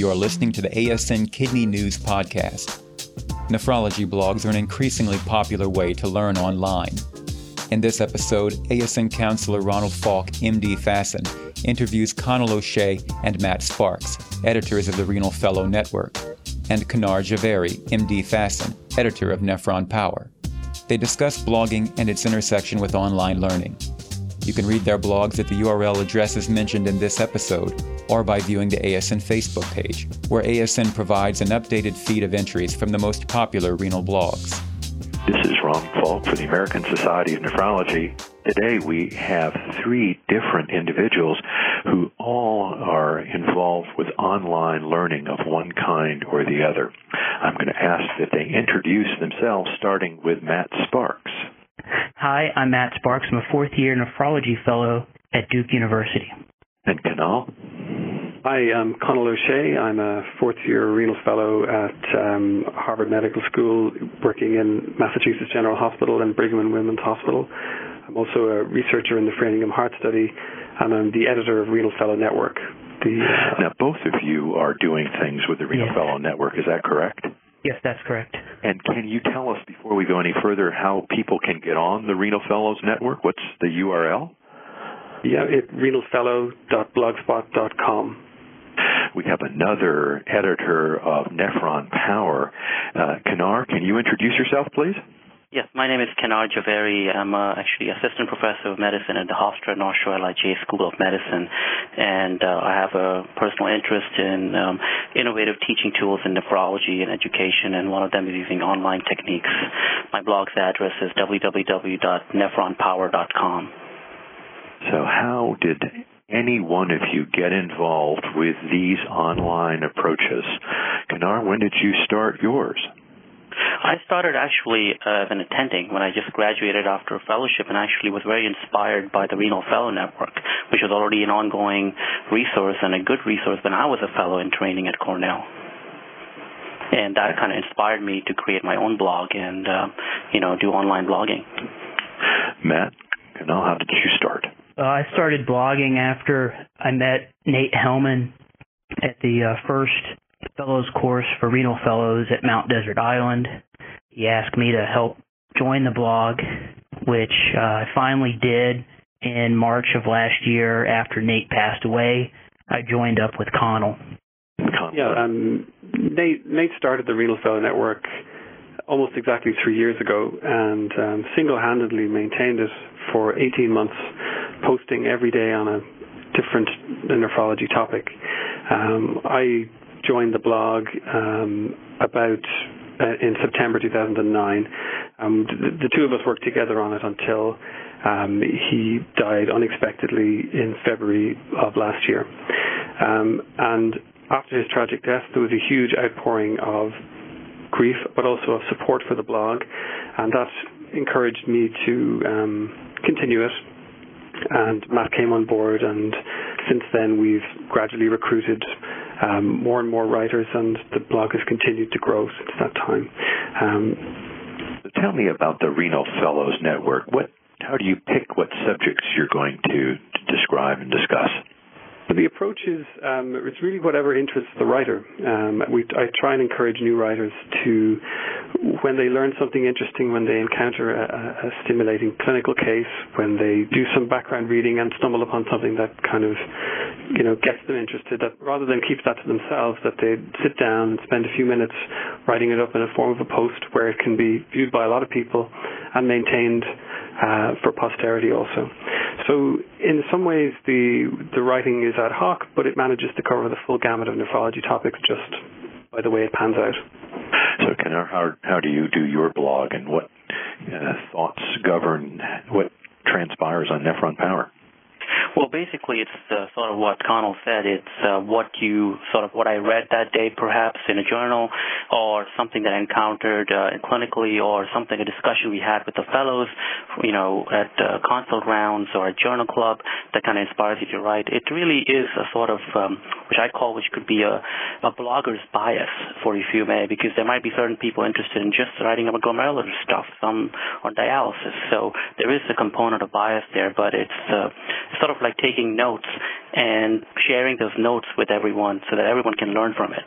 You are listening to the ASN Kidney News Podcast. Nephrology blogs are an increasingly popular way to learn online. In this episode, ASN counselor Ronald Falk, MD FASN, interviews Conall O'Seaghdha and Matt Sparks, editors of the Renal Fellow Network, and Kenar Jhaveri, MD FASN, editor of Nephron Power. They discuss blogging and its intersection with online learning. You can read their blogs at the URL addresses mentioned in this episode or by viewing the ASN Facebook page, where ASN provides an updated feed of entries from the most popular renal blogs. This is Ron Falk for the American Society of Nephrology. Today we have three different individuals who all are involved with online learning of one kind or the other. I'm going to ask that they introduce themselves, starting with Matt Sparks. Hi, I'm Matt Sparks. I'm a fourth year nephrology fellow at Duke University. And Kanar? Hi, I'm Conall O'Seaghdha. I'm a fourth year renal fellow at um, Harvard Medical School, working in Massachusetts General Hospital and Brigham and Women's Hospital. I'm also a researcher in the Framingham Heart Study, and I'm the editor of Renal Fellow Network. The, uh, now, both of you are doing things with the Renal yes. Fellow Network. Is that correct? Yes, that's correct. And can you tell us before we go any further how people can get on the Renal Fellows Network? What's the URL? Yeah, it's renalfellow.blogspot.com. We have another editor of Nephron Power. Uh, Kenar, can you introduce yourself, please? Yes, my name is Kenar Jhaveri. I'm uh, actually assistant professor of medicine at the Hofstra North Shore LIJ School of Medicine, and uh, I have a personal interest in um, innovative teaching tools in nephrology and education, and one of them is using online techniques. My blog's address is www.nephronpower.com. So, how did any one of you get involved with these online approaches? Kenar, when did you start yours? I started actually uh, an attending when I just graduated after a fellowship and actually was very inspired by the Renal Fellow Network, which was already an ongoing resource and a good resource when I was a fellow in training at Cornell. And that kind of inspired me to create my own blog and, uh, you know, do online blogging. Matt, Conall, how did you start? Uh, I started blogging after I met Nate Hellman at the uh, first fellows course for renal fellows at Mount Desert Island. He asked me to help join the blog, which uh, I finally did in March of last year after Nate passed away. I joined up with Conall. Yeah, um, Nate, Nate started the Renal Fellow Network almost exactly three years ago and um, single-handedly maintained it for 18 months, posting every day on a different nephrology topic. Um, I joined the blog um, about uh, in September 2009. Um, the, the, two of us worked together on it until um, he died unexpectedly in February of last year. Um, and after his tragic death, there was a huge outpouring of grief, but also of support for the blog, and that encouraged me to um, continue it. And Matt came on board, and since then we've gradually recruited um, more and more writers, and the blog has continued to grow since that time. Um, Tell me about the Renal Fellows Network. What, how do you pick what subjects you're going to, to describe and discuss? The approach is um, it's really whatever interests the writer. Um, we, I try and encourage new writers to, when they learn something interesting, when they encounter a, a stimulating clinical case, when they do some background reading and stumble upon something that kind of, you know, gets them interested, that rather than keep that to themselves, that they sit down and spend a few minutes writing it up in a form of a post where it can be viewed by a lot of people and maintained uh, for posterity also. So in some ways, the the writing is ad hoc, but it manages to cover the full gamut of nephrology topics just by the way it pans out. So, how how do you do your blog, and what uh, thoughts govern what transpires on Nephron Power? Well, basically, it's uh, sort of what Conall said. It's uh, what you sort of what I read that day, perhaps in a journal, or something that I encountered uh, clinically, or something a discussion we had with the fellows, you know, at uh, consult rounds or a journal club that kind of inspires you to write. It really is a sort of um, which I call which could be a, a blogger's bias for if you may, because there might be certain people interested in just writing about glomerular stuff, some on dialysis. So there is a component of bias there, but it's uh, sort of of like taking notes and sharing those notes with everyone so that everyone can learn from it.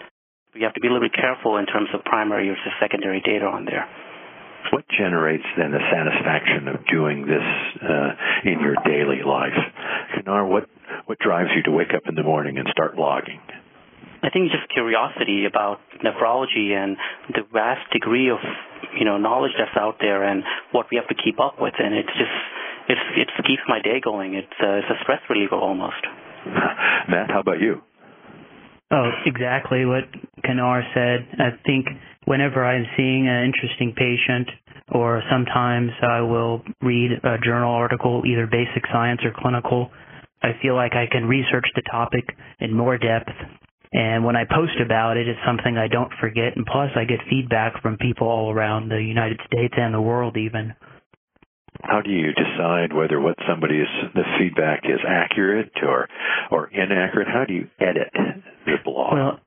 You have to be a little bit careful in terms of primary versus secondary data on there. What generates then the satisfaction of doing this uh, in your daily life? Kenar, what, what drives you to wake up in the morning and start blogging? I think just curiosity about nephrology and the vast degree of you know knowledge that's out there and what we have to keep up with, and it's just it's it keeps my day going. It's uh, it's a stress reliever almost. Matt, how about you? Oh, exactly what Kenar said. I think whenever I'm seeing an interesting patient, or sometimes I will read a journal article, either basic science or clinical, I feel like I can research the topic in more depth and when I post about it, it's something I don't forget. And plus, I get feedback from people all around the United States and the world, even. How do you decide whether what somebody's the feedback is accurate or or inaccurate? How do you edit the blog? Well,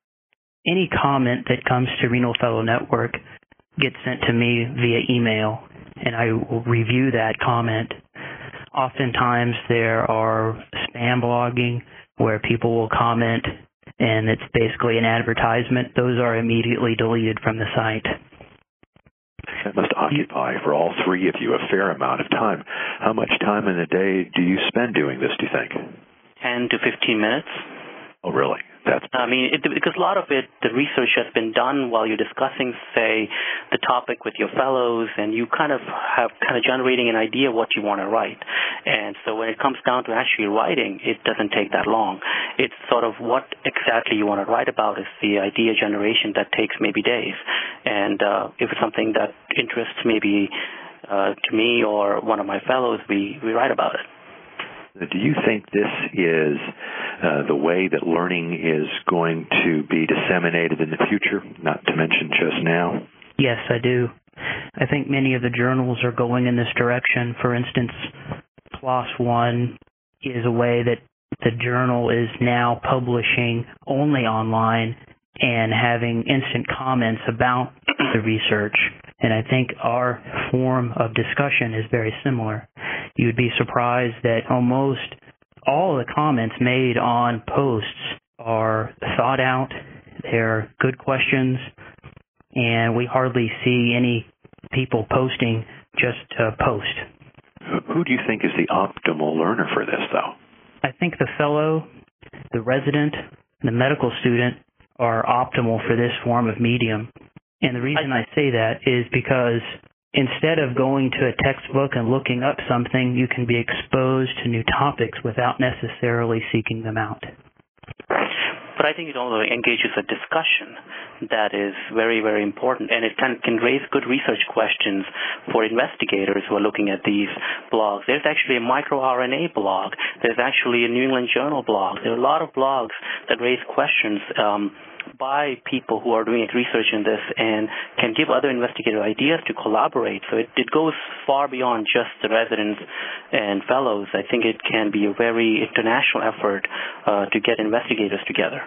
any comment that comes to Renal Fellow Network gets sent to me via email, and I will review that comment. Oftentimes, there are spam blogging where people will comment and it's basically an advertisement, those are immediately deleted from the site. That must occupy for all three of you a fair amount of time. How much time in a day do you spend doing this, do you think? 10 to 15 minutes. Oh, really? That's. I mean, it, because a lot of it, the research has been done while you're discussing, say, the topic with your fellows, and you kind of have kind of generating an idea what you want to write. And so when it comes down to actually writing, it doesn't take that long. It's sort of what exactly you want to write about is the idea generation that takes maybe days. And uh, if it's something that interests maybe uh, to me or one of my fellows, we, we write about it. Do you think this is uh, the way that learning is going to be disseminated in the future, not to mention just now? Yes, I do. I think many of the journals are going in this direction. For instance, PLOS One is a way that the journal is now publishing only online and having instant comments about the research. And I think our form of discussion is very similar. You'd be surprised that almost all the comments made on posts are thought out, they're good questions, and we hardly see any people posting just uh, to post. Who do you think is the optimal learner for this, though? I think the fellow, the resident, the medical student are optimal for this form of medium. And the reason I, I say that is because instead of going to a textbook and looking up something, you can be exposed to new topics without necessarily seeking them out. But I think it also engages a discussion that is very, very important, and it can, can raise good research questions for investigators who are looking at these blogs. There's actually a microRNA blog. There's actually a New England Journal blog. There are a lot of blogs that raise questions. Um, by people who are doing research in this and can give other investigator ideas to collaborate. So it, it goes far beyond just the residents and fellows. I think it can be a very international effort uh, to get investigators together.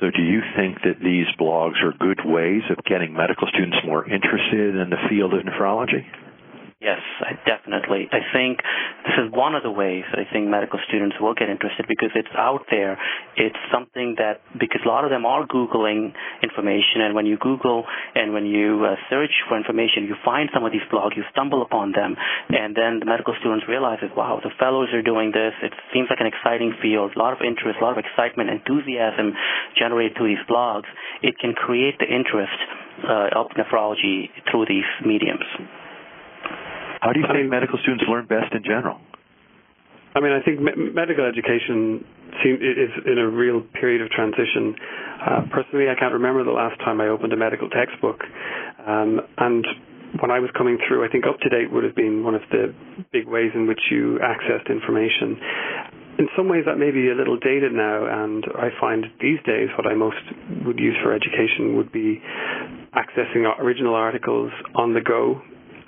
So, do you think that these blogs are good ways of getting medical students more interested in the field of nephrology? Yes, definitely. I think this is one of the ways that I think medical students will get interested because it's out there. It's something that, because a lot of them are Googling information, and when you Google and when you uh, search for information, you find some of these blogs, you stumble upon them, and then the medical students realize wow, the fellows are doing this. It seems like an exciting field, a lot of interest, a lot of excitement, enthusiasm generated through these blogs. It can create the interest uh, of nephrology through these mediums. How do you think medical students learn best in general? I mean, I think me- medical education is in a real period of transition. Uh, personally, I can't remember the last time I opened a medical textbook. Um, and when I was coming through, I think UpToDate would have been one of the big ways in which you accessed information. In some ways, that may be a little dated now, and I find these days what I most would use for education would be accessing original articles on the go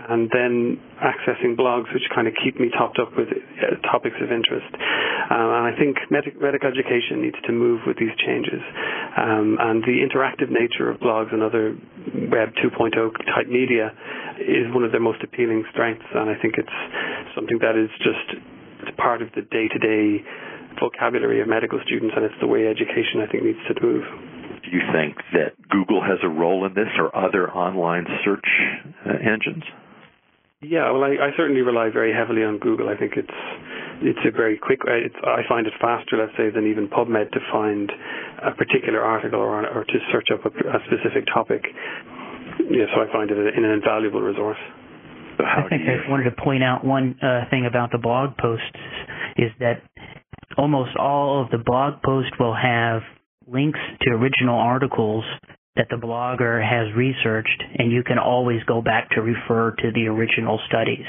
and then accessing blogs which kind of keep me topped up with uh, topics of interest. Um, and I think medic- medical education needs to move with these changes. Um, and the interactive nature of blogs and other Web 2.0 type media is one of their most appealing strengths. And I think it's something that is just part of the day-to-day vocabulary of medical students, and it's the way education I think needs to move. Do you think that Google has a role in this, or other online search uh, engines? Yeah, well, I, I certainly rely very heavily on Google. I think it's it's a very quick. Uh, it's, I find it faster, let's say, than even PubMed to find a particular article or, or to search up a, a specific topic. Yeah, so I find it an invaluable resource. I think I wanted to point out one uh, thing about the blog posts is that almost all of the blog posts will have links to original articles that the blogger has researched, and you can always go back to refer to the original studies.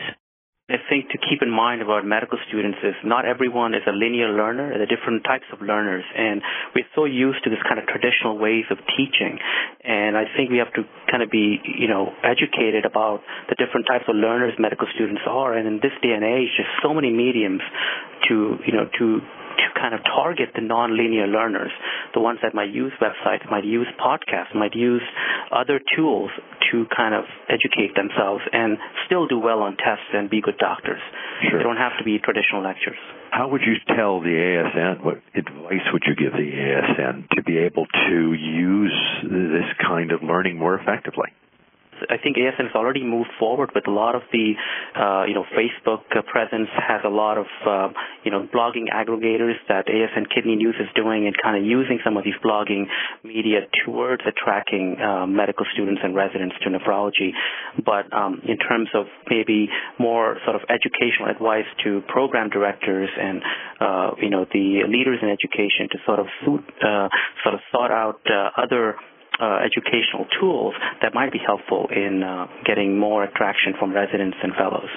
I think to keep in mind about medical students is not everyone is a linear learner. There are different types of learners, and we're so used to this kind of traditional ways of teaching. And I think we have to kind of be, you know, educated about the different types of learners medical students are. And in this day and age, there's so many mediums to, you know, to to kind of target the non-linear learners, the ones that might use websites, might use podcasts, might use other tools to kind of educate themselves and still do well on tests and be good doctors. Sure. They don't have to be traditional lectures. How would you tell the ASN, what advice would you give the ASN to be able to use this kind of learning more effectively? I think ASN has already moved forward with a lot of the, uh, you know, Facebook uh, presence has a lot of, uh, you know, blogging aggregators that ASN Kidney News is doing and kind of using some of these blogging media towards attracting uh, medical students and residents to nephrology. But um, in terms of maybe more sort of educational advice to program directors and, uh, you know, the leaders in education to sort of suit, uh, sort of sort out other uh, educational tools that might be helpful in uh, getting more attraction from residents and fellows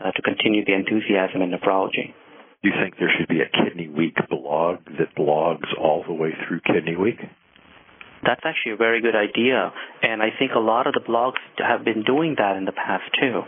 uh, to continue the enthusiasm in nephrology. Do you think there should be a Kidney Week blog that blogs all the way through Kidney Week? That's actually a very good idea, and I think a lot of the blogs have been doing that in the past too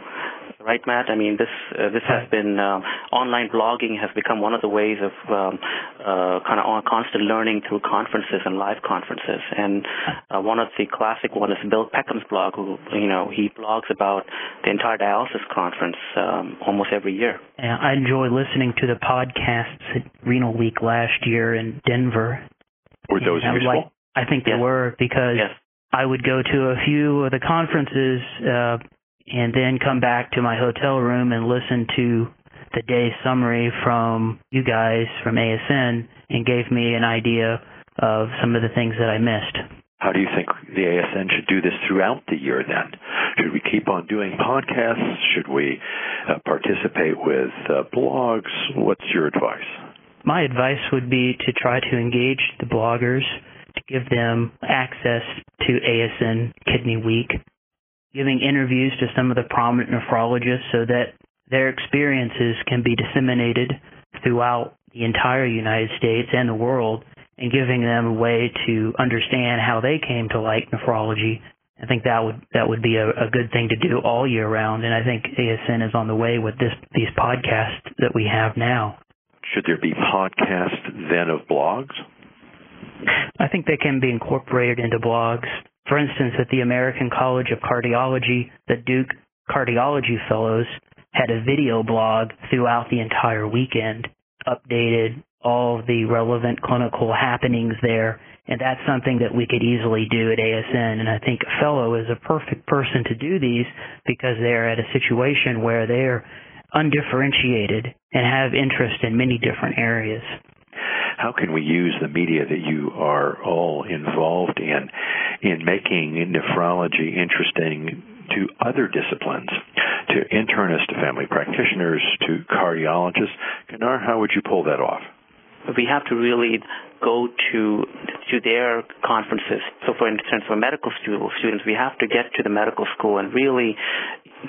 right, Matt? I mean, this uh, this has been uh, online blogging has become one of the ways of um, uh, kind of constant learning through conferences and live conferences. And uh, one of the classic one is Bill Peckham's blog, who you know he blogs about the entire dialysis conference um, almost every year. Yeah, I enjoy listening to the podcasts at Renal Week last year in Denver. Were those useful? Like, I think they yes. were because yes. I would go to a few of the conferences. Uh, and then come back to my hotel room and listen to the day's summary from you guys from ASN and gave me an idea of some of the things that I missed. How do you think the ASN should do this throughout the year then? Should we keep on doing podcasts? Should we uh, participate with uh, blogs? What's your advice? My advice would be to try to engage the bloggers, give them access to ASN Kidney Week, giving interviews to some of the prominent nephrologists so that their experiences can be disseminated throughout the entire United States and the world and giving them a way to understand how they came to like nephrology. I think that would that would be a, a good thing to do all year round, and I think ASN is on the way with this these podcasts that we have now. Should there be podcasts then of blogs? I think they can be incorporated into blogs. For instance, at the American College of Cardiology, the Duke Cardiology Fellows had a video blog throughout the entire weekend, updated all the relevant clinical happenings there, and that's something that we could easily do at ASN. And I think a fellow is a perfect person to do these because they're at a situation where they're undifferentiated and have interest in many different areas how can we use the media that you are all involved in in making nephrology interesting to other disciplines, to internists, to family practitioners, to cardiologists? Kenar, how would you pull that off? We have to really go to to their conferences. So, for instance, for medical students, we have to get to the medical school and really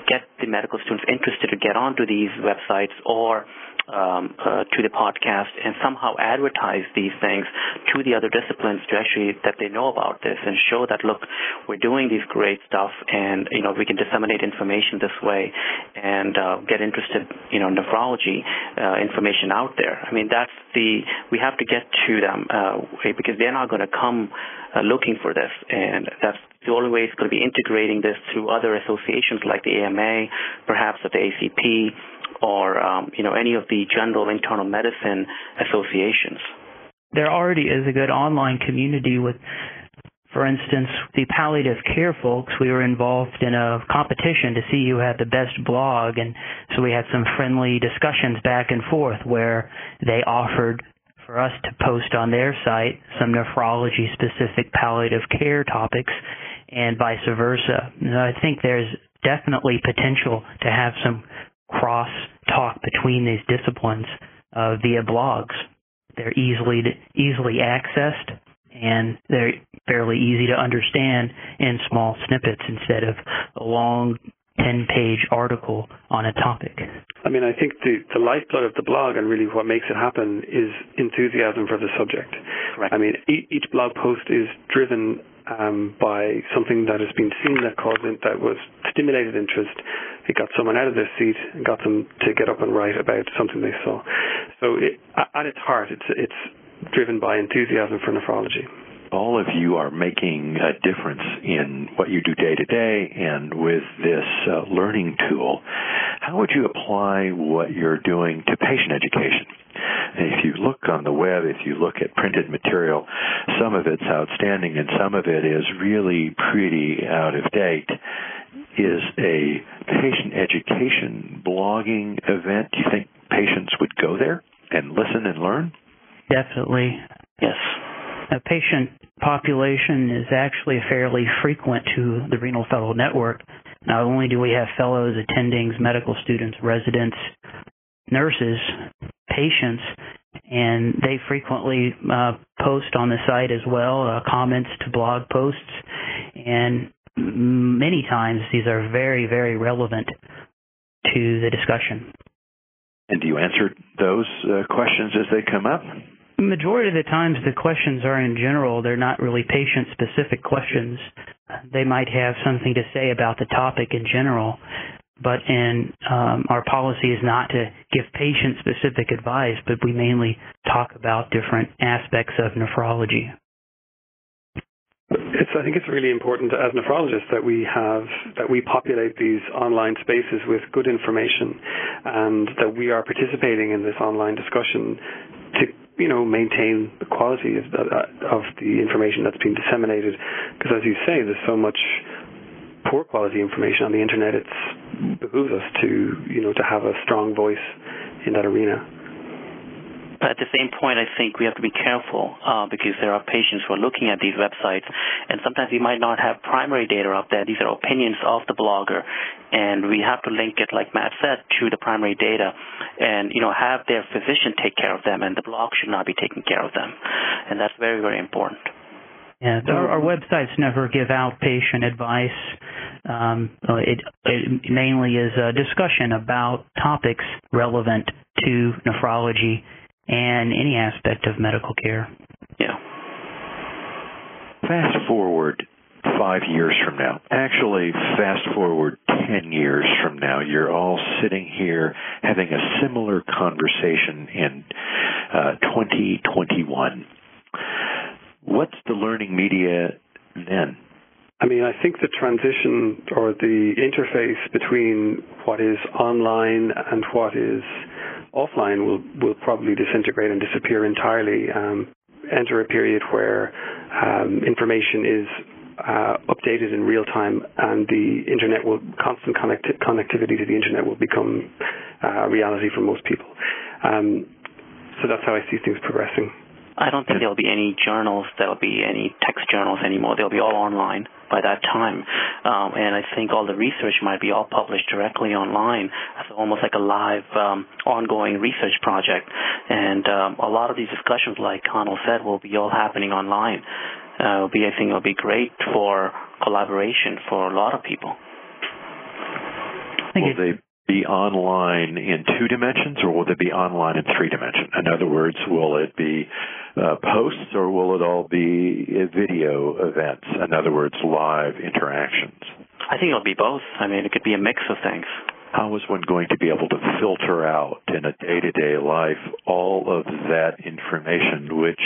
get the medical students interested to get onto these websites or um, uh, to the podcast and somehow advertise these things to the other disciplines to actually that they know about this and show that look we're doing these great stuff and you know we can disseminate information this way and uh, get interested you know nephrology uh, information out there. I mean that's the we have to get to them uh, because they're not going to come uh, looking for this and that's way is going to be integrating this through other associations like the AMA, perhaps of the ACP, or um, you know any of the general internal medicine associations? There already is a good online community with for instance, the palliative care folks, we were involved in a competition to see who had the best blog, and so we had some friendly discussions back and forth where they offered for us to post on their site some nephrology specific palliative care topics and vice versa. And I think there's definitely potential to have some cross talk between these disciplines uh, via blogs. They're easily easily accessed and they're fairly easy to understand in small snippets instead of a long 10 page article on a topic. I mean, I think the, the lifeblood of the blog and really what makes it happen is enthusiasm for the subject. Correct. I mean, each blog post is driven um, by something that has been seen that caused that was stimulated interest. It got someone out of their seat and got them to get up and write about something they saw. So, it, at its heart, it's it's driven by enthusiasm for nephrology. All of you are making a difference in what you do day to day and with this uh, learning tool. How would you apply what you're doing to patient education? If you look on the web, if you look at printed material, some of it's outstanding and some of it is really pretty out of date. Is a patient education blogging event, do you think patients would go there and listen and learn? Definitely. Yes. A patient population is actually fairly frequent to the Renal Fellow Network. Not only do we have fellows, attendings, medical students, residents, nurses, patients, and they frequently uh, post on the site as well, uh, comments to blog posts, and many times these are very, very relevant to the discussion. And do you answer those uh, questions as they come up? Majority of the times, the questions are in general. They're not really patient-specific questions. They might have something to say about the topic in general, but in um, our policy is not to give patient-specific advice, but we mainly talk about different aspects of nephrology. It's, I think it's really important as nephrologists that we have that we populate these online spaces with good information, and that we are participating in this online discussion to you know maintain the quality of the, of the information that's being disseminated. Because as you say, there's so much poor quality information on the internet. It behooves us to you know to have a strong voice in that arena. But at the same point, I think we have to be careful uh, because there are patients who are looking at these websites, and sometimes we might not have primary data up there. These are opinions of the blogger, and we have to link it, like Matt said, to the primary data, and you know have their physician take care of them, and the blog should not be taking care of them, and that's very very important. Yeah, our, our websites never give out patient advice. Um, it, it mainly is a discussion about topics relevant to nephrology and any aspect of medical care. Yeah. Fast forward five years from now, actually, fast forward 10 years from now, you're all sitting here having a similar conversation in uh, 2021. What's the learning media then? I mean, I think the transition or the interface between what is online and what is offline will will probably disintegrate and disappear entirely. Um, enter a period where um, information is uh, updated in real time, and the internet will constant connect- connectivity to the internet will become uh, reality for most people. Um, so that's how I see things progressing. I don't think there'll be any journals, there'll be any text journals anymore. They'll be all online by that time. Um, and I think all the research might be all published directly online as almost like a live, um, ongoing research project. And um, a lot of these discussions, like Conall said, will be all happening online. Uh, will be, I think, it'll be great for collaboration for a lot of people. Will they be online in two dimensions or will they be online in three dimensions? In other words, will it be uh, posts or will it all be video events? In other words, live interactions? I think it'll be both. I mean, it could be a mix of things. How is one going to be able to filter out in a day to day life all of that information, which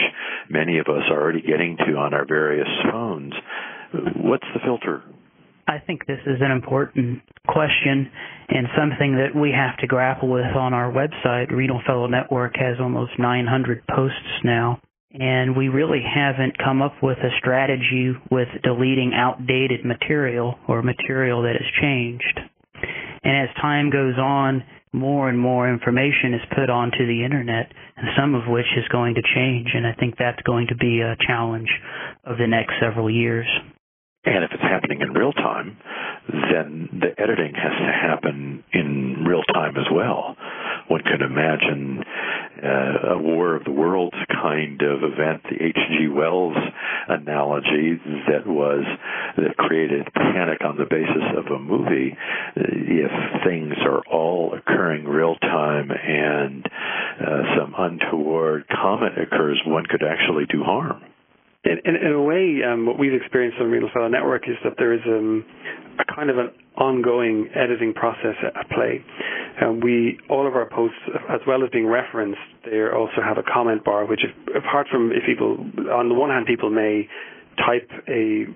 many of us are already getting to on our various phones? What's the filter? I think this is an important question and something that we have to grapple with on our website. Renal Fellow Network has almost 900 posts now, and we really haven't come up with a strategy with deleting outdated material or material that has changed. And as time goes on, more and more information is put onto the internet, and some of which is going to change. And I think that's going to be a challenge of the next several years. And if it's happening in real time, then the editing has to happen in real time as well. One could imagine uh, a War of the Worlds kind of event, the H.G. Wells analogy that was that created panic on the basis of a movie. If things are all occurring real time and uh, some untoward comment occurs, one could actually do harm. In, in, in a way, um, what we've experienced on the Renal Fellow Network is that there is um, a kind of an ongoing editing process at play. Um, we all of our posts, as well as being referenced, they also have a comment bar, which, if, apart from if people, on the one hand, people may type a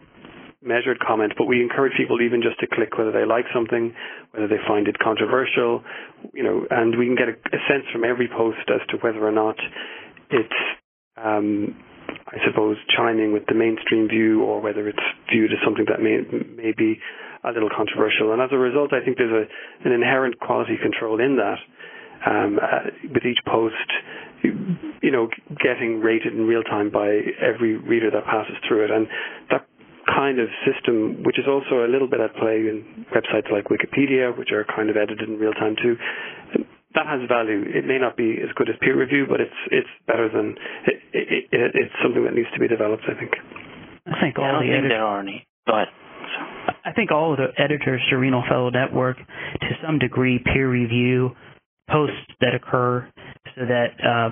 measured comment, but we encourage people even just to click whether they like something, whether they find it controversial, you know, and we can get a, a sense from every post as to whether or not it's um, I suppose, chiming with the mainstream view or whether it's viewed as something that may, may be a little controversial. And as a result, I think there's a, an inherent quality control in that. Um, uh, with each post, you know, getting rated in real time by every reader that passes through it. And that kind of system, which is also a little bit at play in websites like Wikipedia, which are kind of edited in real time too, that has value. It may not be as good as peer review, but it's it's better than it, it, it, it's something that needs to be developed. I think. I think all I don't the think there are any. Go ahead. I think all of the editors to Renal Fellow Network, to some degree, peer review posts that occur, so that uh,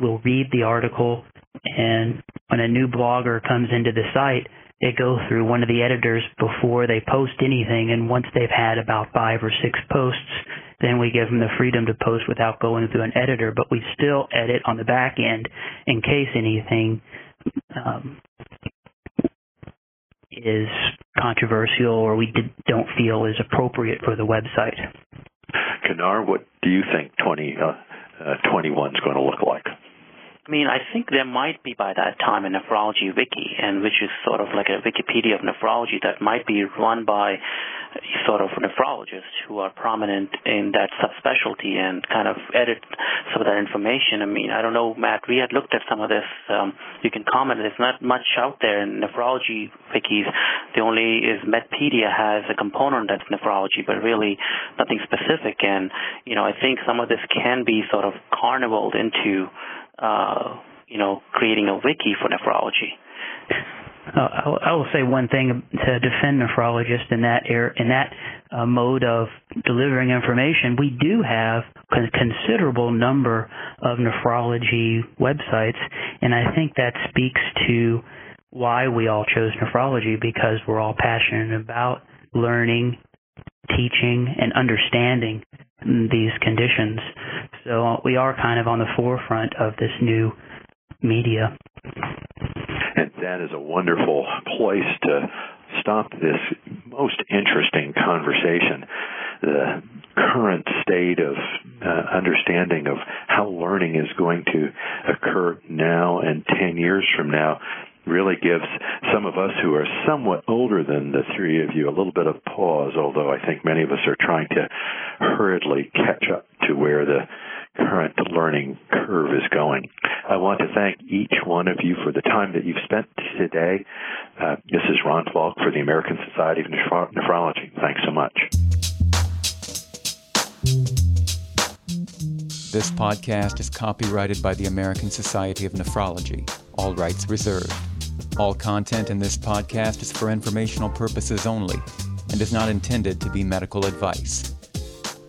we'll read the article, and when a new blogger comes into the site, they go through one of the editors before they post anything, and once they've had about five or six posts, then we give them the freedom to post without going through an editor, but we still edit on the back end in case anything um, is controversial or we did, don't feel is appropriate for the website. Kenar, what do you think 20, uh, uh, 21 is going to look like? I mean, I think there might be by that time a nephrology wiki, and which is sort of like a Wikipedia of nephrology that might be run by sort of nephrologists who are prominent in that subspecialty and kind of edit some of that information. I mean, I don't know, Matt. We had looked at some of this. Um, you can comment. There's not much out there in nephrology wikis. The only is Medpedia has a component that's nephrology, but really nothing specific. And you know, I think some of this can be sort of carnivaled into uh, you know, creating a wiki for nephrology. Uh, I will say one thing to defend nephrologists in that in that uh, mode of delivering information. We do have a considerable number of nephrology websites, and I think that speaks to why we all chose nephrology because we're all passionate about learning, teaching, and understanding these conditions. So we are kind of on the forefront of this new media. And that is a wonderful place to stop this most interesting conversation. The current state of uh, understanding of how learning is going to occur now and 10 years from now really gives some of us who are somewhat older than the three of you a little bit of pause, although I think many of us are trying to hurriedly catch up to where the current learning curve is going. I want to thank each one of you for the time that you've spent today. Uh, this is Ron Falk for the American Society of Nephrology. Thanks so much. This podcast is copyrighted by the American Society of Nephrology, all rights reserved. All content in this podcast is for informational purposes only and is not intended to be medical advice.